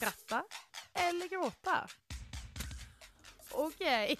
Skratta eller gråta? Okej.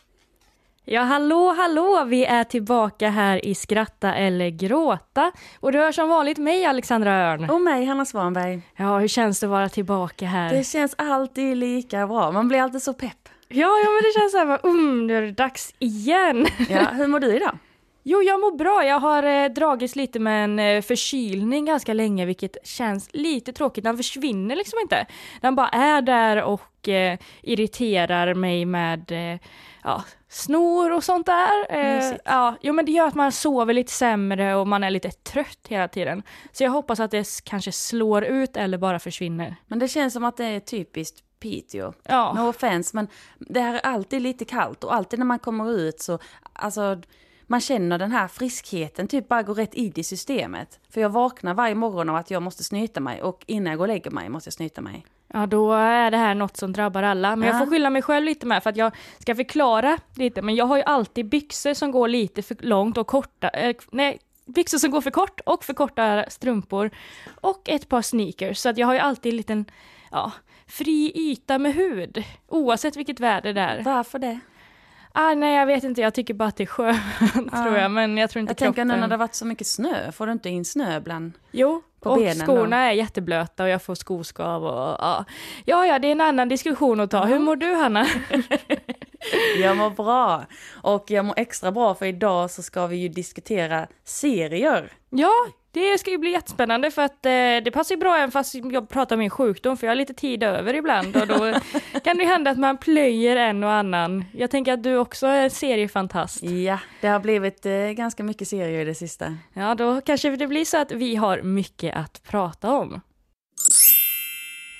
Ja, hallå, hallå! Vi är tillbaka här i Skratta eller gråta. Och du hör som vanligt mig, Alexandra Örn. Och mig, Hanna Svanberg. Ja, hur känns det att vara tillbaka här? Det känns alltid lika bra. Man blir alltid så pepp. Ja, ja, men det känns så här, um, nu är det dags igen. Ja, hur mår du idag? Jo, jag mår bra. Jag har eh, dragits lite med en eh, förkylning ganska länge, vilket känns lite tråkigt. Den försvinner liksom inte. Den bara är där och eh, irriterar mig med eh, ja, snor och sånt där. Eh, ja, jo, men det gör att man sover lite sämre och man är lite trött hela tiden. Så jag hoppas att det kanske slår ut eller bara försvinner. Men det känns som att det är typiskt Piteå. Ja. No offense, men det här är alltid lite kallt och alltid när man kommer ut så, alltså, man känner den här friskheten typ bara går rätt in i systemet. För jag vaknar varje morgon av att jag måste snyta mig och innan jag går och lägger mig måste jag snyta mig. Ja, då är det här något som drabbar alla. Men jag Ja. får skylla mig själv lite med för att jag ska förklara lite. Men jag har ju alltid byxor som går lite för långt och korta. Eh, nej, byxor som går för kort och för korta strumpor. Och ett par sneakers. Så att jag har ju alltid en liten, ja, fri yta med hud. Oavsett vilket väder det är. Varför det? Ah, nej, jag vet inte. Jag tycker bara att det är skönt, tror jag. Men jag tror inte Jag tänker kroppen... nu när det varit så mycket snö, får du inte in snö bland... Jo, på och benen skorna är jätteblöta och jag får skoskav och ja. Ja, ja, det är en annan diskussion att ta. Hur mår du, Hanna? Jag mår bra. Och jag mår extra bra för idag så ska vi ju diskutera serier. Ja, det ska ju bli jättespännande för att eh, det passar ju bra även fast jag pratar om min sjukdom för jag har lite tid över ibland och då kan det ju hända att man plöjer en och annan. Jag tänker att du också är seriefantast. Ja, det har blivit eh, ganska mycket serier i det sista. Ja, då kanske det blir så att vi har mycket att prata om.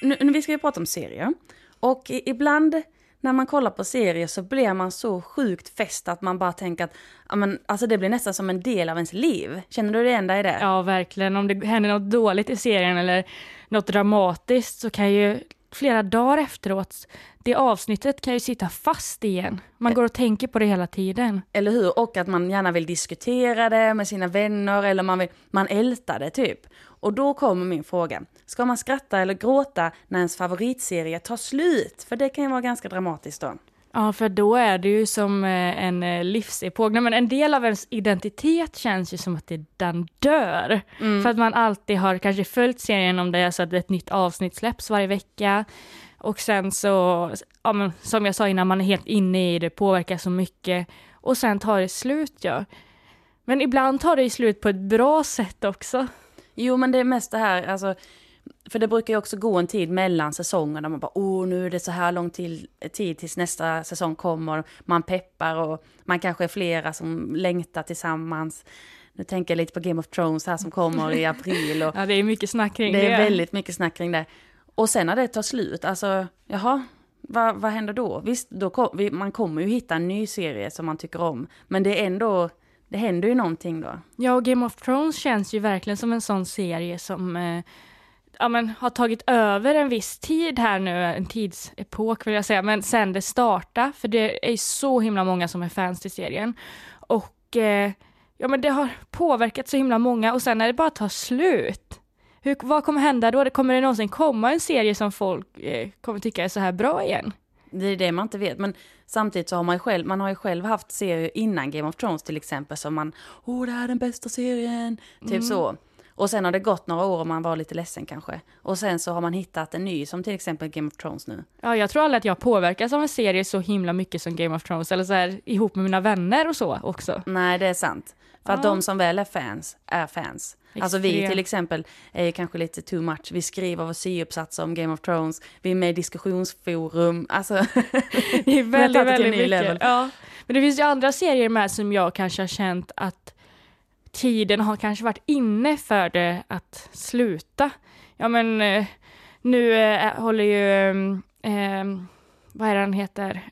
Nu, nu vi ska ju prata om serier. Och i, ibland när man kollar på serier så blir man så sjukt fäst att man bara tänker att ja, men, alltså det blir nästan som en del av ens liv. Känner du det enda i det? Ja, verkligen. Om det händer något dåligt i serien eller något dramatiskt så kan ju flera dagar efteråt, det avsnittet kan ju sitta fast igen. Man går och tänker på det hela tiden. Eller hur? Och att man gärna vill diskutera det med sina vänner eller man, vill, man ältar det typ. Och då kommer min fråga. Ska man skratta eller gråta när ens favoritserie tar slut? För det kan ju vara ganska dramatiskt då. Ja, för då är det ju som eh, en eh, livsepok. Nej, men en del av ens identitet känns ju som att den dör. För att man alltid har kanske följt serien om det är så att ett nytt avsnitt släpps varje vecka. Och sen så, ja, men, som jag sa innan, man är helt inne i det, påverkar så mycket. Och sen tar det slut, ja. Men ibland tar det ju slut på ett bra sätt också. Jo, men det är mest det här, alltså, för det brukar ju också gå en tid mellan säsongerna. Man bara, åh, nu är det så här lång till, tid tills nästa säsong kommer. Man peppar och man kanske är flera som längtar tillsammans. Nu tänker jag lite på Game of Thrones här som kommer i april. Och Ja, det är mycket snack kring det. det är väldigt mycket snack kring det. Och sen när det tar slut, alltså, jaha, vad, vad händer då? Visst, då kom, man kommer ju hitta en ny serie som man tycker om. Men det är ändå, det händer ju någonting då. Ja, och Game of Thrones känns ju verkligen som en sån serie som eh, ja, men, har tagit över en viss tid här nu, en tidsepok vill jag säga, men sen det startade, för det är så himla många som är fans till serien. Och eh, ja, men det har påverkat så himla många och sen när det bara tar slut, hur, vad kommer hända då? Kommer det någonsin komma en serie som folk eh, kommer tycka är så här bra igen? Det är det man inte vet. Men samtidigt så har man ju själv, man har ju själv haft serier innan Game of Thrones till exempel som man, åh det här är den bästa serien, typ så. Och sen har det gått några år och man var lite ledsen kanske. Och sen så har man hittat en ny som till exempel Game of Thrones nu. Ja, jag tror aldrig att jag påverkas av en serie så himla mycket som Game of Thrones, eller så här ihop med mina vänner och så också. Nej, det är sant. För att Ja. de som väl är fans, är fans. Alltså vi till exempel är ju kanske lite too much. Vi skriver våra syuppsatser om Game of Thrones, vi är med i diskussionsforum, alltså. Det är väldigt, väldigt mycket. Ja. Men det finns ju andra serier med som jag kanske har känt att tiden har kanske varit inne för det att sluta. Ja men eh, nu eh, håller ju, eh, vad är det han heter?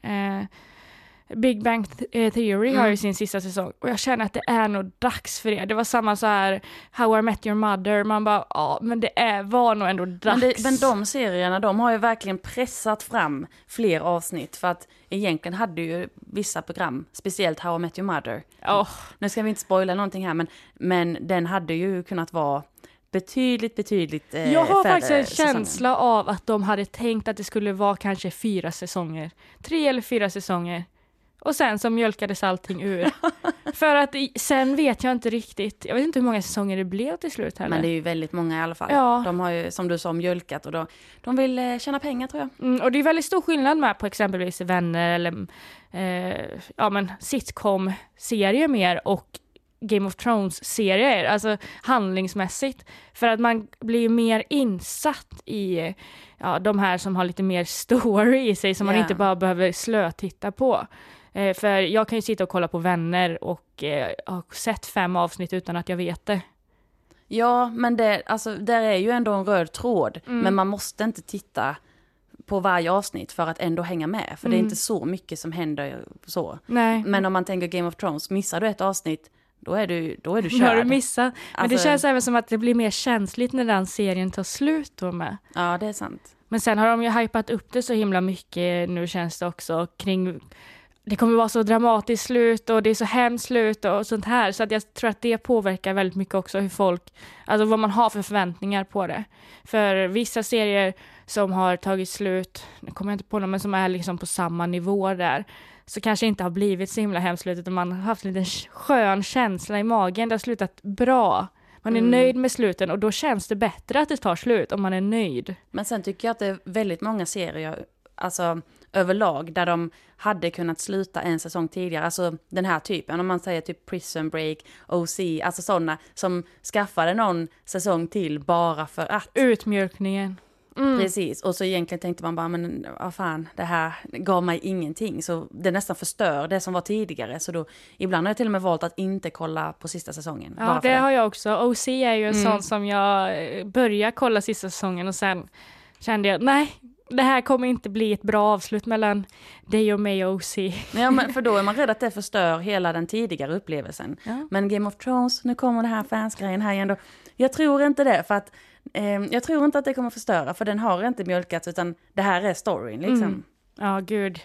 Big Bang eh, Theory har ju Mm. sin sista säsong och jag känner att det är nog dags för det. Det var samma så här How I Met Your Mother, man bara ja men det är, var nog ändå Men, dags. det, men de serierna, de har ju verkligen pressat fram fler avsnitt. För att egentligen hade ju vissa program, speciellt How I Met Your Mother. Åh, Nu ska vi inte spoila någonting här, men, men den hade ju kunnat vara betydligt, betydligt eh, Jag har faktiskt en säsonger. känsla av att de hade tänkt att det skulle vara kanske fyra säsonger. Tre eller fyra säsonger. Och sen så mjölkades allting ur. För att i- sen vet jag inte riktigt, jag vet inte hur många säsonger det blev till slut heller. Men det är ju väldigt många i alla fall. Ja. De har ju, som du sa, mjölkat och de, de vill eh, tjäna pengar tror jag. Mm, och det är väldigt stor skillnad med på exempelvis vänner eller eh, ja, men sitcom-serier mer och Game of Thrones-serier, alltså handlingsmässigt. För att man blir ju mer insatt i ja, de här som har lite mer story i sig som man Ja. inte bara behöver slötitta på. Eh, för jag kan ju sitta och kolla på vänner och eh, har sett fem avsnitt utan att jag vet det. Ja, men det, alltså, där är ju ändå en röd tråd. Mm. Men man måste inte titta på varje avsnitt för att ändå hänga med. För det är Mm. inte så mycket som händer så. Nej. Men om man tänker Game of Thrones, missar du ett avsnitt, då är du, då är du Nu har du körd. missat. Men Alltså- det känns även som att det blir mer känsligt när den serien tar slut då med. Ja, det är sant. Men sen har de ju hypat upp det så himla mycket nu känns det också kring det kommer vara så dramatiskt slut och det är så hemskt slut och sånt här så att jag tror att det påverkar väldigt mycket också hur folk, alltså vad man har för förväntningar på det. För vissa serier som har tagit slut, nu kommer jag inte på någon, men som är liksom på samma nivå där, så kanske inte har blivit så himla hemskt slut utan man har haft en liten skön känsla i magen, det har slutat bra. Man är Mm. nöjd med sluten och då känns det bättre att det tar slut om man är nöjd. Men sen tycker jag att det är väldigt många serier, alltså överlag, där de hade kunnat sluta en säsong tidigare. Alltså den här typen, om man säger typ Prison Break, OC, alltså sådana som skaffade någon säsong till bara för att. Utmjölkningen. Mm. Precis, och så egentligen tänkte man bara, men vad fan, det här gav mig ingenting. Så det nästan förstör det som var tidigare. Så då, ibland har jag till och med valt att inte kolla på sista säsongen. Ja, för det har jag också. OC är ju en Mm. sån som jag började kolla sista säsongen och sen kände jag, nej, det här kommer inte bli ett bra avslut mellan dig och mig och OC. Ja, men för då är man rädd att det förstör hela den tidigare upplevelsen. Ja. Men Game of Thrones, nu kommer det här fansgrejen här igen då. Jag tror inte det, för att eh, jag tror inte att det kommer förstöra, för den har inte mjölkats, utan det här är storyn liksom. Mm. Ja, gud.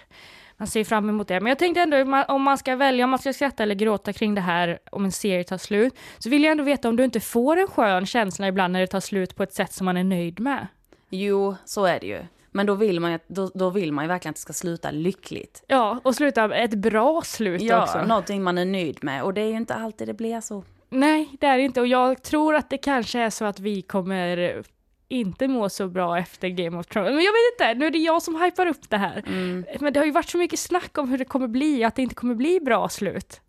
Man ser fram emot det. Men jag tänkte ändå, om man- om man ska välja om man ska skratta eller gråta kring det här om en serie tar slut, så vill jag ändå veta om du inte får en skön känsla ibland när det tar slut på ett sätt som man är nöjd med. Jo, så är det ju. Men då vill man ju, då, då vill man ju verkligen att det ska sluta lyckligt. Ja, och sluta ett bra slut Ja, också. någonting man är nöjd med. Och det är ju inte alltid det blir så. Nej, det är det inte. Och jag tror att det kanske är så att vi kommer inte må så bra efter Game of Thrones. Men jag vet inte, nu är det jag som hypar upp det här. Mm. Men det har ju varit så mycket snack om hur det kommer bli, att det inte kommer bli bra slut.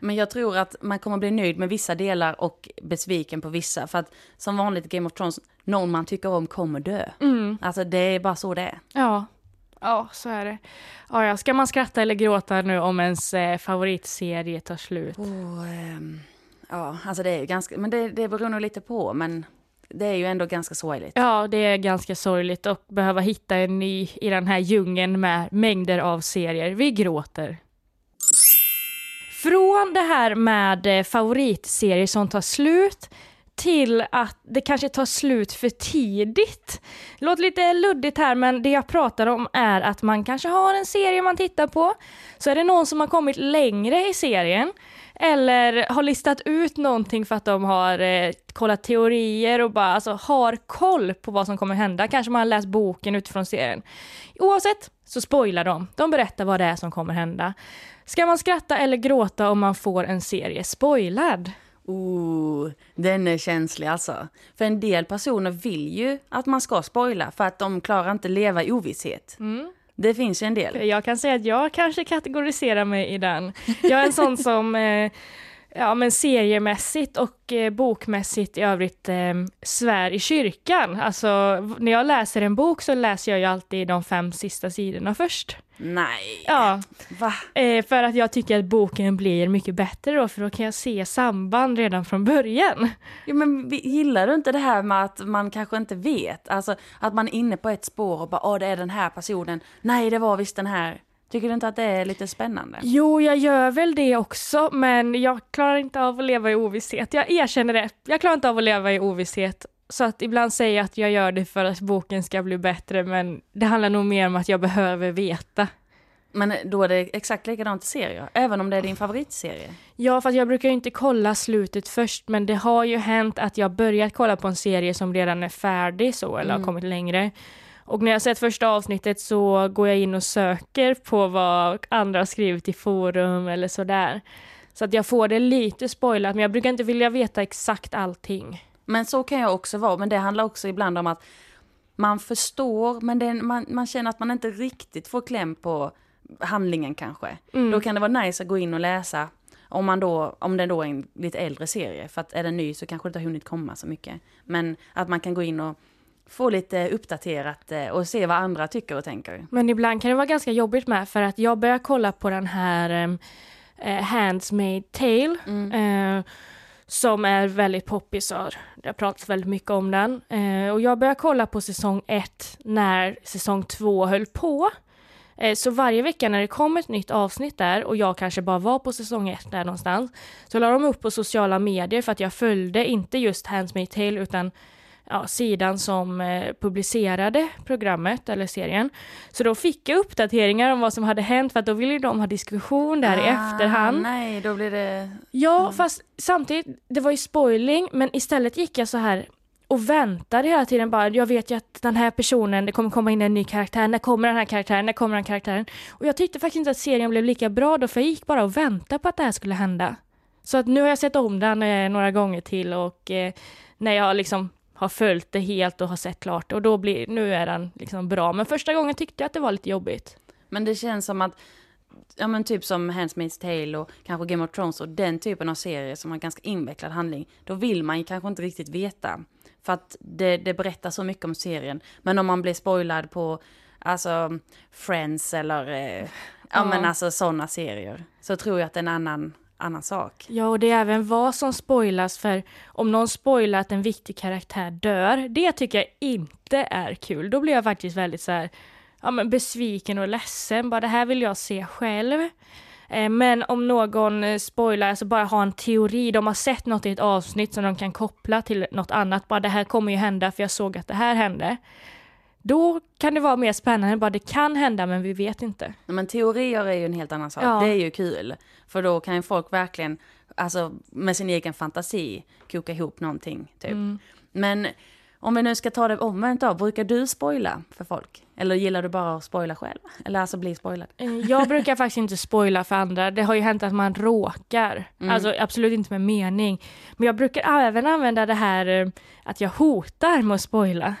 Men jag tror att man kommer bli nöjd med vissa delar och besviken på vissa. För att som vanligt i Game of Thrones, någon man tycker om kommer dö. Mm. Alltså det är bara så det är. Ja. Ja, så är det. Ja, ja. Ska man skratta eller gråta nu om ens eh, favoritserie tar slut? Och, ehm, ja, alltså det är ju ganska, men det, det beror nog lite på, men det är ju ändå ganska sorgligt. Ja, det är ganska sorgligt att behöva hitta en ny i den här djungeln med mängder av serier. Vi gråter. Från det här med eh, favoritserier som tar slut till att det kanske tar slut för tidigt. Det låter lite luddigt här men det jag pratar om är att man kanske har en serie man tittar på, så är det någon som har kommit längre i serien eller har listat ut någonting för att de har eh, kollat teorier och bara alltså, har koll på vad som kommer hända. Kanske man har läst boken utifrån serien. Oavsett så spoilar de. De berättar vad det är som kommer hända. Ska man skratta eller gråta om man får en serie spoilad? Oh, den är känslig alltså. För en del personer vill ju att man ska spoila för att de klarar inte leva i ovisshet. Det finns ju en del. Jag kan säga att jag kanske kategoriserar mig i den. Jag är en sån som eh, ja, men seriemässigt och eh, bokmässigt i övrigt eh, svär i kyrkan. Alltså när jag läser en bok så läser jag ju alltid de fem sista sidorna först. Nej, Ja, va? eh, för att jag tycker att boken blir mycket bättre då, för då kan jag se samband redan från början. Ja, men gillar du inte det här med att man kanske inte vet? Alltså att man är inne på ett spår och bara åh det är den här personen. Nej det var visst den här. Tycker du inte att det är lite spännande? Jo, jag gör väl det också, men jag klarar inte av att leva i ovisshet. Jag erkänner det. Jag klarar inte av att leva i ovisshet. Så att ibland säger jag att jag gör det för att boken ska bli bättre, men det handlar nog mer om att jag behöver veta. Men då är det exakt likadant i serier, även om det är din favoritserie. Ja, fast jag brukar ju inte kolla slutet först, men det har ju hänt att jag börjat kolla på en serie som redan är färdig så, eller Mm. har kommit längre. Och när jag sett första avsnittet så går jag in och söker på vad andra har skrivit i forum eller sådär. Så att jag får det lite spoilat, men jag brukar inte vilja veta exakt allting. Men så kan jag också vara, men det handlar också ibland om att man förstår, men det man, man känner att man inte riktigt får kläm på handlingen kanske. Mm. Då kan det vara nice att gå in och läsa, om, man då, om det då är en lite äldre serie, för att är den ny så kanske det inte har hunnit komma så mycket. Men att man kan gå in och få lite uppdaterat eh, och se vad andra tycker och tänker. Men ibland kan det vara ganska jobbigt med för att jag börjar kolla på den här um, eh, Handsmaid Tale eh, som är väldigt poppis och det har pratats väldigt mycket om den. Eh, och jag började kolla på säsong ett när säsong två höll på. Eh, Så varje vecka när det kom ett nytt avsnitt där och jag kanske bara var på säsong ett där någonstans så la de upp på sociala medier för att jag följde inte just Handsmaid Tale utan ja, sidan som eh, publicerade programmet eller serien. Så då fick jag uppdateringar om vad som hade hänt för att då ville de ha diskussion där i efterhand. Ah, Nej, då blir det... Ja, fast samtidigt, det var ju spoiling, men istället gick jag så här och väntade hela tiden bara, jag vet ju att den här personen, det kommer komma in en ny karaktär, när kommer den här karaktären, när kommer den karaktären? Och jag tyckte faktiskt inte att serien blev lika bra då, för jag gick bara och väntade på att det här skulle hända. Så att nu har jag sett om den eh, några gånger till och eh, när jag liksom har följt det helt och har sett klart och då blir, nu är den liksom bra. Men första gången tyckte jag att det var lite jobbigt. Men det känns som att, ja men typ som Handmaid's Tale och kanske Game of Thrones och den typen av serier som har ganska invecklad handling, då vill man ju kanske inte riktigt veta. För att det, det berättar så mycket om serien. Men om man blir spoilad på, alltså, Friends eller, eh, ja, Ja. men alltså sådana serier, så tror jag att en annan, annan sak. Ja, och det är även vad som spoilas, för om någon spoilar att en viktig karaktär dör, det tycker jag inte är kul. Då blir jag faktiskt väldigt så här, ja men besviken och ledsen, bara det här vill jag se själv. Eh, men om någon eh, spoilar, alltså bara har en teori, de har sett något i ett avsnitt som de kan koppla till något annat, bara det här kommer ju hända för jag såg att det här hände. Då kan det vara mer spännande, bara det kan hända men vi vet inte. Men teorier är ju en helt annan sak. Ja. Det är ju kul. För då kan ju folk verkligen, alltså med sin egen fantasi, koka ihop någonting. Typ. Men om vi nu ska ta det omvänt då, brukar du spoila för folk? Eller gillar du bara att spoila själv? Eller alltså bli spoilad? Eh, Jag brukar faktiskt inte spoila för andra. Det har ju hänt att man råkar. Alltså absolut inte med mening. Men jag brukar även använda det här eh, att jag hotar med att spoila.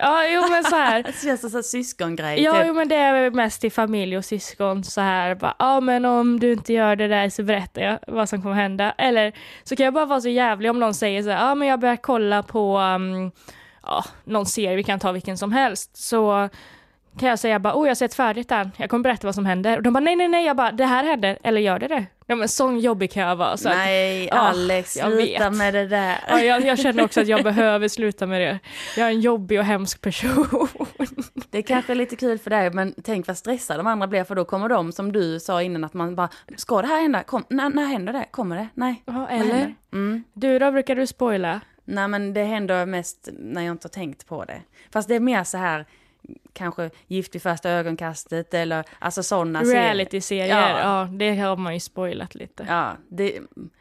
Ja, jo men så här. Det känns som en syskongrej. Ja, typ. jo, men det är mest i familj och syskon så här. Ja, men om du inte gör det där så berättar jag vad som kommer hända. Eller så kan jag bara vara så jävlig om någon säger så här, ja, men jag börjar kolla på um, ja, någon serie, vi kan ta vilken som helst. Så kan jag säga bara, oh, jag har sett färdigt den, jag kommer berätta vad som händer. Och de bara, nej, nej, nej, jag bara, det här händer, eller gör det det? Ja, men sån jobbig kan jag vara. Så att, Nej, Ja, Alex, jag sluta med det där. ja, jag, jag känner också att jag behöver sluta med det. Jag är en jobbig och hemsk person. Det är kanske är lite kul för dig, men tänk vad stressade de andra blir, för då kommer de, som du sa innan, att man bara, ska det här hända? Kom, när, när händer det? Kommer det? Nej. Ja, eller? Mm. Du då, brukar du spoila? Nej, men det händer mest när jag inte har tänkt på det. Fast det är mer så här, kanske Gift vid första ögonkastet eller alltså sådana Reality-serier, Ja. ja. det har man ju spoilat lite. Ja, det,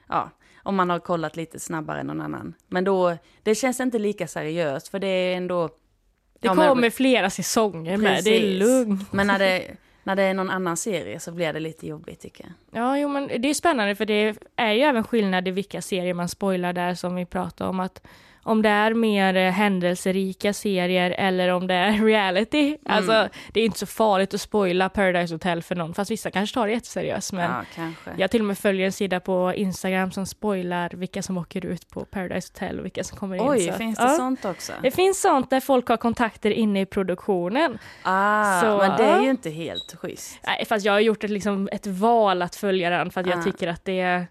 ja, om man har kollat lite snabbare än någon annan. Men då, det känns inte lika seriöst, för det är ändå... Det ja, men- kommer flera säsonger med, det är Precis. lugnt. Men när det, när det är någon annan serie så blir det lite jobbigt tycker jag. Ja, jo men det är spännande för det är ju även skillnad i vilka serier man spoilar där som vi pratade om att om det är mer eh, händelserika serier eller om det är reality. Mm. Alltså det är inte så farligt att spoila Paradise Hotel för någon, fast vissa kanske tar det jätteseriöst. Men ja, kanske. jag till och med följer en sida på Instagram som spoilar vilka som åker ut på Paradise Hotel och vilka som kommer in. Oj, så att- finns det ja. sånt också? Det finns sånt där folk har kontakter inne i produktionen. Ah, Så- men det är ju inte helt schysst. Nej, fast jag har gjort ett, liksom, ett val att följa den för att jag Ah. tycker att det är...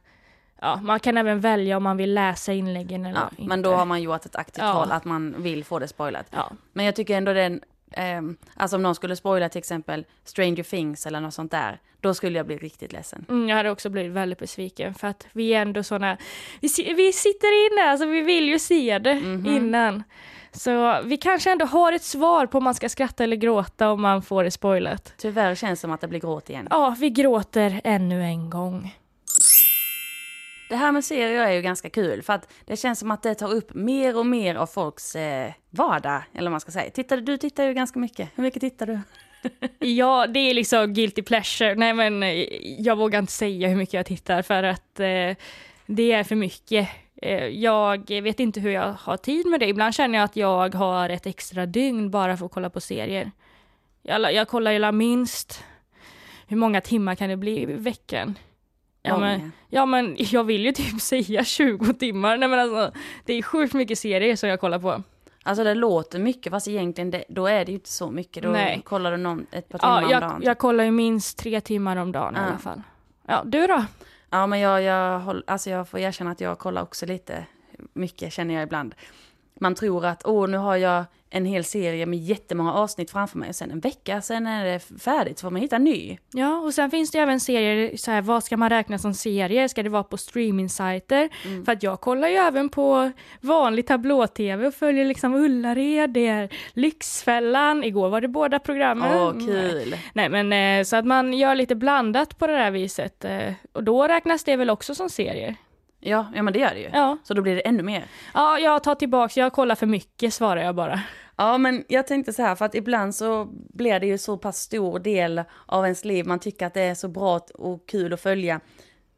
Ja, man kan även välja om man vill läsa inläggen eller Ja, inte. men då har man gjort ett aktivt Ja. val att man vill få det spoilat. Ja. Men jag tycker ändå den, ehm, alltså om någon skulle spoila till exempel Stranger Things eller något sånt där, då skulle jag bli riktigt ledsen. Mm, jag hade också blivit väldigt besviken för att vi är ändå såna... Vi, vi sitter inne, alltså vi vill ju se det Mhm. innan. Så vi kanske ändå har ett svar på om man ska skratta eller gråta om man får det spoilat. Tyvärr känns det som att det blir gråt igen. Ja, vi gråter ännu en gång. Det här med serier är ju ganska kul för att det känns som att det tar upp mer och mer av folks eh, vardag, eller vad man ska säga. Tittar, du tittar ju ganska mycket. Hur mycket tittar du? Ja, det är liksom guilty pleasure. Nej, men eh, jag vågar inte säga hur mycket jag tittar för att eh, det är för mycket. Eh, jag vet inte hur jag har tid med det. Ibland känner jag att jag har ett extra dygn bara för att kolla på serier. Jag, jag kollar ju minst, hur många timmar kan det bli i veckan? Ja men, ja men jag vill ju typ säga 20 timmar. Nej men alltså, det är sjukt mycket serier som jag kollar på. Alltså det låter mycket fast egentligen det, då är det ju inte så mycket. Då Nej. kollar du någon, ett par timmar ja, jag, om dagen. jag kollar ju minst tre timmar om dagen Ja. i alla fall. Ja, du då? Ja men jag, jag, håll, alltså jag får erkänna att jag kollar också lite mycket känner jag ibland. Man tror att åh nu har jag en hel serie med jättemånga avsnitt framför mig och sen en vecka sen är det färdigt så får man hitta en ny. Ja, och sen finns det ju även serier, så här, vad ska man räkna som serier? Ska det vara på streaming-sajter? Mm. För att jag kollar ju även på vanlig tablå-tv och följer liksom Ullared, det är Lyxfällan, igår var det båda programmen. Åh kul. Nej men eh, så att man gör lite blandat på det där viset. eh, Och då räknas det väl också som serier? Ja, ja men det gör det ju. Ja, Så då blir det ännu mer. ja jag tar tillbaks, jag kollar för mycket svarar jag bara. Ja, men jag tänkte så här, för att ibland så blir det ju så pass stor del av ens liv, man tycker att det är så bra och kul att följa,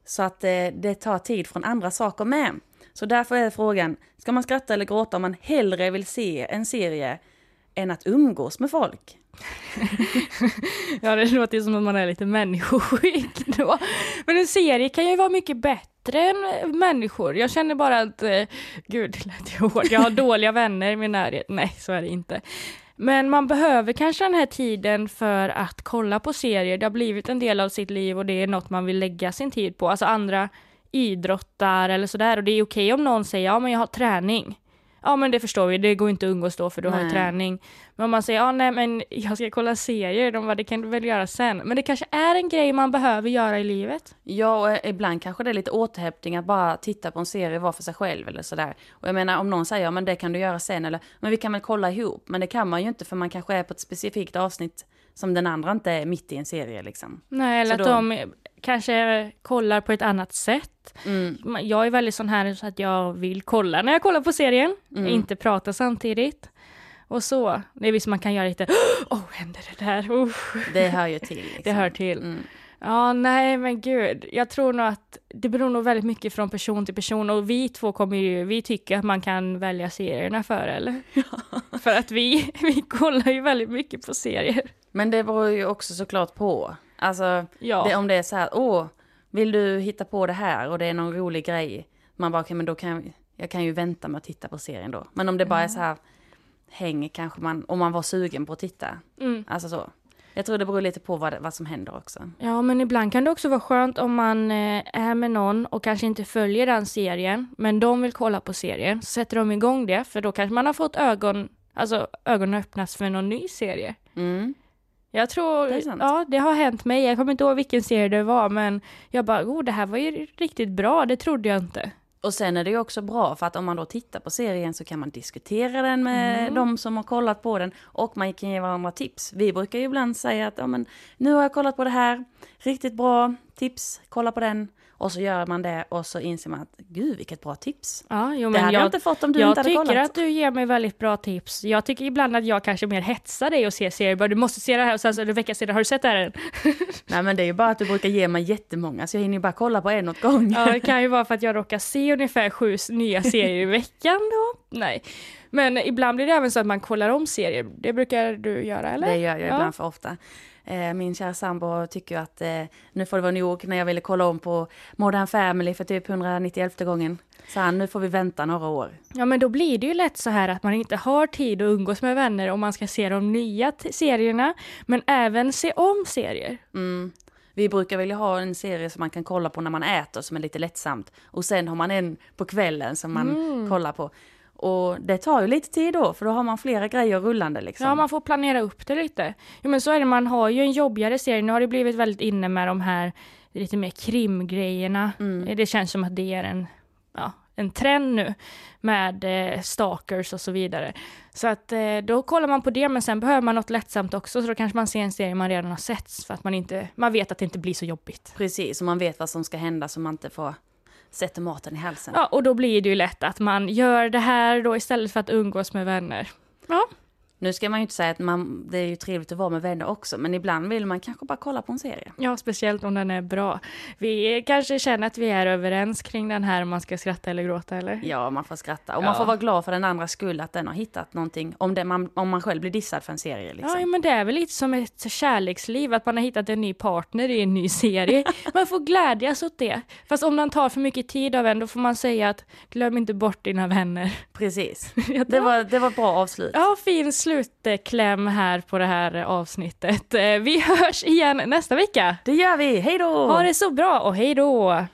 så att eh, det tar tid från andra saker med. Så därför är frågan, ska man skratta eller gråta om man hellre vill se en serie än att umgås med folk? Ja, det låter ju som att man är lite människoskick då. Men en serie kan ju vara mycket bättre än eh, människor. Jag känner bara att, eh, gud, det lät ju hårt. Jag har dåliga vänner i min närhet. Nej, så är det inte. Men man behöver kanske den här tiden för att kolla på serier. Det har blivit en del av sitt liv och det är något man vill lägga sin tid på. Alltså andra idrottar eller sådär. Och det är okej om någon säger, ja men jag har träning. Ja men det förstår vi, det går inte att umgås då för du har ju Nej. träning. Men om man säger, ja nej men jag ska kolla serier, de bara, det kan du väl göra sen. Men det kanske är en grej man behöver göra i livet. Ja, och ibland kanske det är lite återhämtning att bara titta på en serie var för sig själv eller sådär. Och jag menar om någon säger, ja men det kan du göra sen eller, men vi kan väl kolla ihop. Men det kan man ju inte för man kanske är på ett specifikt avsnitt som den andra inte är mitt i en serie liksom. Nej, eller Så att då- de kanske kollar på ett annat sätt. Mm. Jag är väldigt sån här så att jag vill kolla när jag kollar på serien, Mm. inte prata samtidigt. Och så, det är visst man kan göra lite, åh, oh, händer det där? Usch. Det hör ju till. Liksom. Det hör till. Mm. Ja, nej men gud. Jag tror nog att det beror nog väldigt mycket från person till person och vi två kommer ju, vi tycker att man kan välja serierna för eller? för att vi, vi kollar ju väldigt mycket på serier. Men det beror ju också såklart på. Alltså, Ja. det, om det är så här, åh, vill du hitta på det här och det är någon rolig grej. Man bara, okej men då kan jag, jag kan ju vänta med att titta på serien då. Men om det bara är så här, häng kanske man, om man var sugen på att titta. Mm. Alltså så. Jag tror det beror lite på vad, vad som händer också. Ja, men ibland kan det också vara skönt om man eh, är med någon och kanske inte följer den serien, men de vill kolla på serien, så sätter de igång det, för då kanske man har fått ögon, alltså ögonen öppnas för någon ny serie. Mm. Jag tror, Det ja det har hänt mig, jag kommer inte ihåg vilken serie det var, men jag bara, oh det här var ju riktigt bra, det trodde jag inte. Och sen är det ju också bra för att om man då tittar på serien så kan man diskutera den med de som har kollat på den. Och man kan ge varandra tips. Vi brukar ju ibland säga att ja, men, nu har jag kollat på det här, riktigt bra. Tips, kolla på den. Och så gör man det och så inser man att gud vilket bra tips. Ja, jo, Det men hade jag, jag, inte fått om du jag inte hade tycker kollat. att du ger mig väldigt bra tips. Jag tycker ibland att jag kanske mer hetsar dig och ser serier, bara du måste se det här och sen så är det vecka sedan, har du sett det här än? Nej men det är ju bara att du brukar ge mig jättemånga så jag hinner ju bara kolla på en åt gången. Ja, det kan ju vara för att jag råkar se ungefär sju nya serier i veckan då. Nej. Men ibland blir det även så att man kollar om serier. Det brukar du göra, eller? Det gör jag Ja. ibland för ofta. Eh, Min kära sambo tycker att eh, nu får det vara nog när jag ville kolla om på Modern Family för typ 191 gången. Så han, nu får vi vänta några år. Ja, men då blir det ju lätt så här att man inte har tid att umgås med vänner om man ska se de nya serierna, men även se om serier. Mm. Vi brukar vilja ha en serie som man kan kolla på när man äter som är lite lättsamt. Och sen har man en på kvällen som man Mm. kollar på. Och det tar ju lite tid då, för då har man flera grejer rullande liksom. Ja, man får planera upp det lite. Jo, men så är det, man har ju en jobbigare serie. Nu har det blivit väldigt inne med de här lite mer krimgrejerna. Mm. Det känns som att det är en, ja, en trend nu med eh, stalkers och så vidare. Så att eh, då kollar man på det, men sen behöver man något lättsamt också, så då kanske man ser en serie man redan har sett, för att man inte, man vet att det inte blir så jobbigt. Precis, och man vet vad som ska hända så man inte får sätter maten i halsen. Ja, och då blir det ju lätt att man gör det här då istället för att umgås med vänner. Ja, nu ska man ju inte säga att man, det är ju trevligt att vara med vänner också, men ibland vill man kanske bara kolla på en serie. ja, speciellt om den är bra. Vi kanske känner att vi är överens kring den här om man ska skratta eller gråta, eller? Ja, man får skratta. Och Ja. man får vara glad för den andra skull att den har hittat någonting, om, det, man, om man själv blir dissad för en serie liksom. Ja, men det är väl lite som ett kärleksliv, att man har hittat en ny partner i en ny serie. Man får glädjas åt det. Fast om den tar för mycket tid av en, då får man säga att glöm inte bort dina vänner. Precis. Det var, det var ett bra avslut. Ja, fin slutkläm här på det här avsnittet. Eh, Vi hörs igen nästa vecka. Det gör vi, hej då! Ha det så bra och hej då!